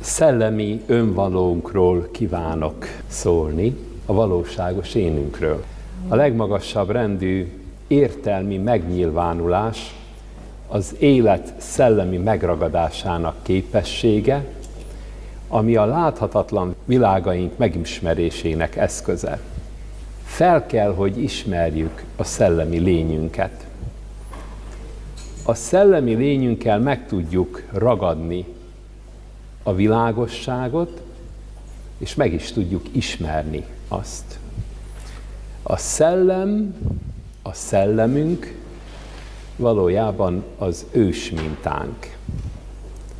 szellemi önvalónkról kívánok szólni, a valóságos énünkről. A legmagasabb rendű értelmi megnyilvánulás az élet szellemi megragadásának képessége, ami a láthatatlan világaink megismerésének eszköze. Fel kell, hogy ismerjük a szellemi lényünket. A szellemi lényünkkel meg tudjuk ragadni a világosságot, és meg is tudjuk ismerni azt. A szellem, a szellemünk valójában az ős mintánk.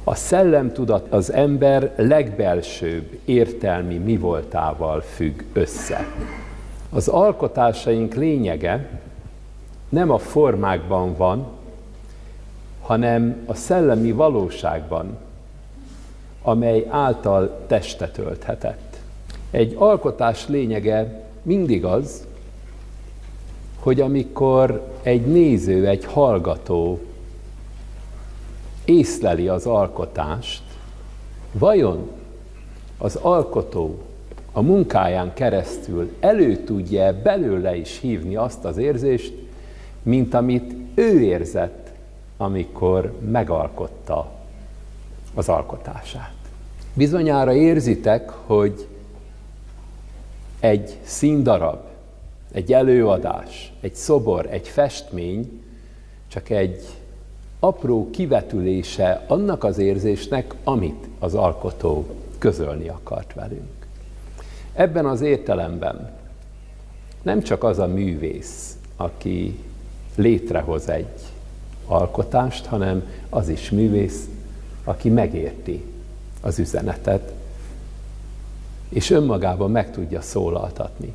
A szellemtudat az ember legbelsőbb értelmi mi voltával függ össze. Az alkotásaink lényege nem a formákban van, hanem a szellemi valóságban, amely által testet ölthetett. Egy alkotás lényege mindig az, hogy amikor egy néző, egy hallgató észleli az alkotást, vajon az alkotó a munkáján keresztül elő tudja belőle is hívni azt az érzést, mint amit ő érzett, amikor megalkotta az alkotását. Bizonyára érzitek, hogy egy színdarab, egy előadás, egy szobor, egy festmény csak egy apró kivetülése annak az érzésnek, amit az alkotó közölni akart velünk. Ebben az értelemben nem csak az a művész, aki létrehoz egy alkotást, hanem az is művész, aki megérti az üzenetet, és önmagában meg tudja szólaltatni.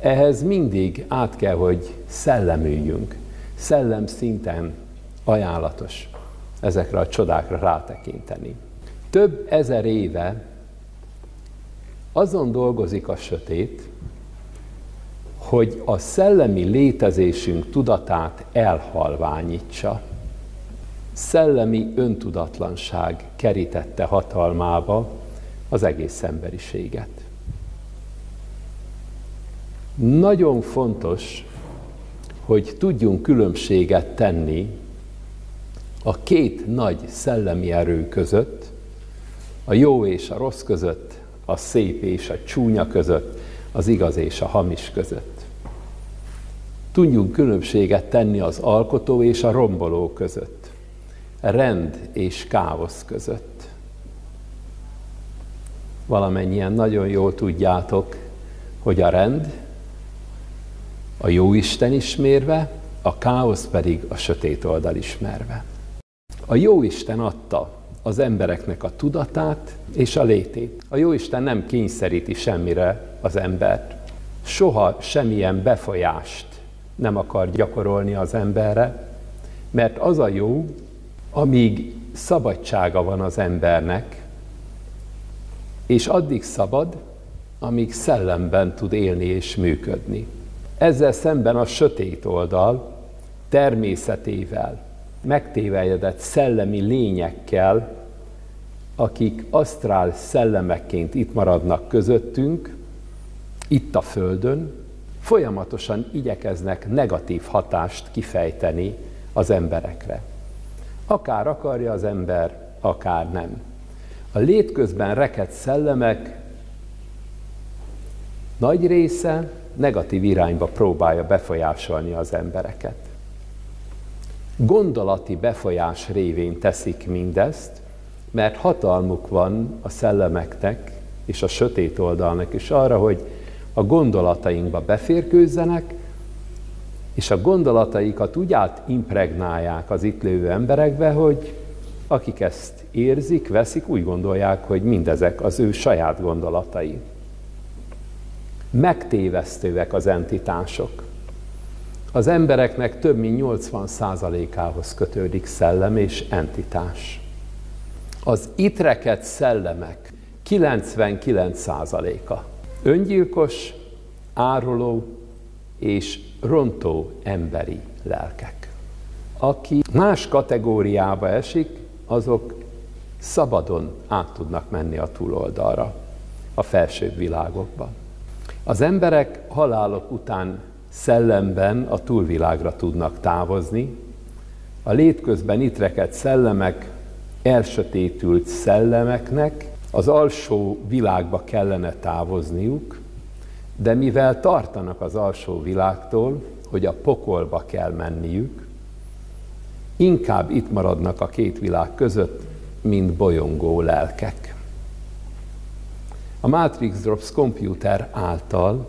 Ehhez mindig át kell, hogy szellemüljünk. Szellem szinten ajánlatos ezekre a csodákra rátekinteni. Több ezer éve azon dolgozik a sötét, hogy a szellemi létezésünk tudatát elhalványítsa. Szellemi öntudatlanság kerítette hatalmába az egész emberiséget. Nagyon fontos, hogy tudjunk különbséget tenni a két nagy szellemi erő között, a jó és a rossz között, a szép és a csúnya között, az igaz és a hamis között. Tudjunk különbséget tenni az alkotó és a romboló között, rend és káosz között. Valamennyien nagyon jól tudjátok, hogy a rend a jó Isten ismérve, a káosz pedig a sötét oldal ismerve. A jó Isten adta az embereknek a tudatát és a létét. A jó Isten nem kényszeríti semmire az embert. Soha semmilyen befolyást nem akar gyakorolni az emberre, mert az a jó, amíg szabadsága van az embernek, és addig szabad, amíg szellemben tud élni és működni. Ezzel szemben a sötét oldal természetével, megtévejedett szellemi lényekkel, akik asztrál szellemekként itt maradnak közöttünk, itt a Földön, folyamatosan igyekeznek negatív hatást kifejteni az emberekre. Akár akarja az ember, akár nem. A létközben reket szellemek nagy része negatív irányba próbálja befolyásolni az embereket. Gondolati befolyás révén teszik mindezt, mert hatalmuk van a szellemeknek és a sötét oldalnak is arra, hogy a gondolatainkba beférkőzzenek, és a gondolataikat úgy átimpregnálják az itt lévő emberekbe, hogy akik ezt érzik, veszik, úgy gondolják, hogy mindezek az ő saját gondolatai. Megtévesztőek az entitások. Az embereknek több mint 80%-ához kötődik szellem és entitás. Az itreket szellemek 99%-a öngyilkos, áruló és rontó emberi lelkek. Aki más kategóriába esik, azok szabadon át tudnak menni a túloldalra, a felsőbb világokba. Az emberek halálok után szellemben a túlvilágra tudnak távozni, a létközben itt rekedt szellemek elsötétült szellemeknek az alsó világba kellene távozniuk, de mivel tartanak az alsó világtól, hogy a pokolba kell menniük, inkább itt maradnak a két világ között, mint bolyongó lelkek. A Matrix Drops komputer által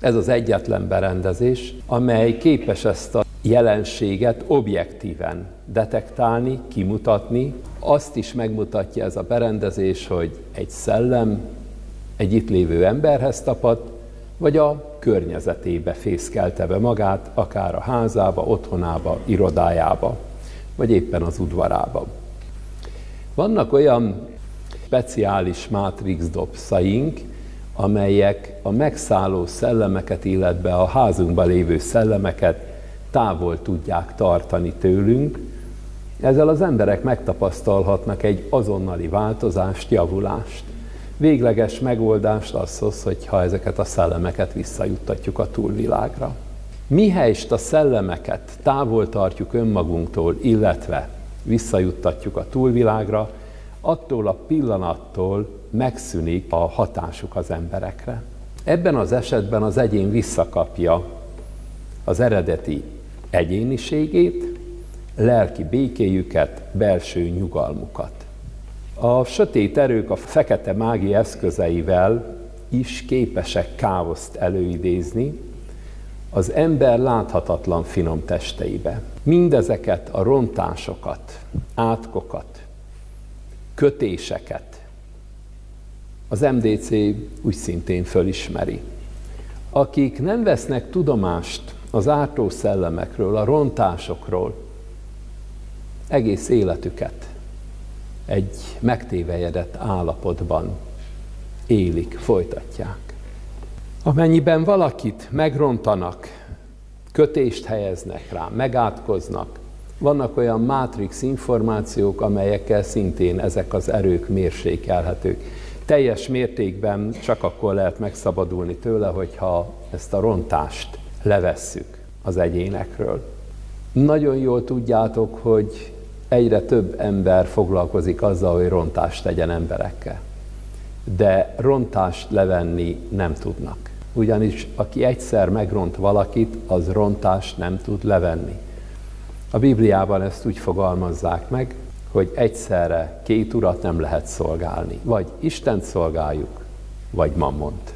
ez az egyetlen berendezés, amely képes ezt a jelenséget objektíven detektálni, kimutatni. Azt is megmutatja ez a berendezés, hogy egy szellem egy itt lévő emberhez tapad, vagy a környezetébe fészkelte be magát, akár a házába, otthonába, irodájába, vagy éppen az udvarába. Vannak olyan speciális mátrix dobszaink, amelyek a megszálló szellemeket, illetve a házunkban lévő szellemeket távol tudják tartani tőlünk. Ezzel az emberek megtapasztalhatnak egy azonnali változást, javulást. Végleges megoldást az hoz, hogyha ezeket a szellemeket visszajuttatjuk a túlvilágra. Mihelyst a szellemeket távol tartjuk önmagunktól, illetve visszajuttatjuk a túlvilágra, attól a pillanattól megszűnik a hatásuk az emberekre. Ebben az esetben az egyén visszakapja az eredeti egyéniségét, lelki békéjüket, belső nyugalmukat. A sötét erők a fekete mági eszközeivel is képesek káoszt előidézni az ember láthatatlan finom testeibe. Mindezeket a rontásokat, átkokat, kötéseket az MDC úgy szintén fölismeri. Akik nem vesznek tudomást az ártó szellemekről, a rontásokról, egész életüket egy megtévejedett állapotban élik, folytatják. Amennyiben valakit megrontanak, kötést helyeznek rá, megátkoznak, vannak olyan mátrix információk, amelyekkel szintén ezek az erők mérsékelhetők. Teljes mértékben csak akkor lehet megszabadulni tőle, hogyha ezt a rontást levesszük az egyénekről. Nagyon jól tudjátok, hogy egyre több ember foglalkozik azzal, hogy rontást tegyen emberekkel. De rontást levenni nem tudnak. Ugyanis aki egyszer megront valakit, az rontást nem tud levenni. A Bibliában ezt úgy fogalmazzák meg, hogy egyszerre két urat nem lehet szolgálni. Vagy Isten szolgáljuk, vagy mammont.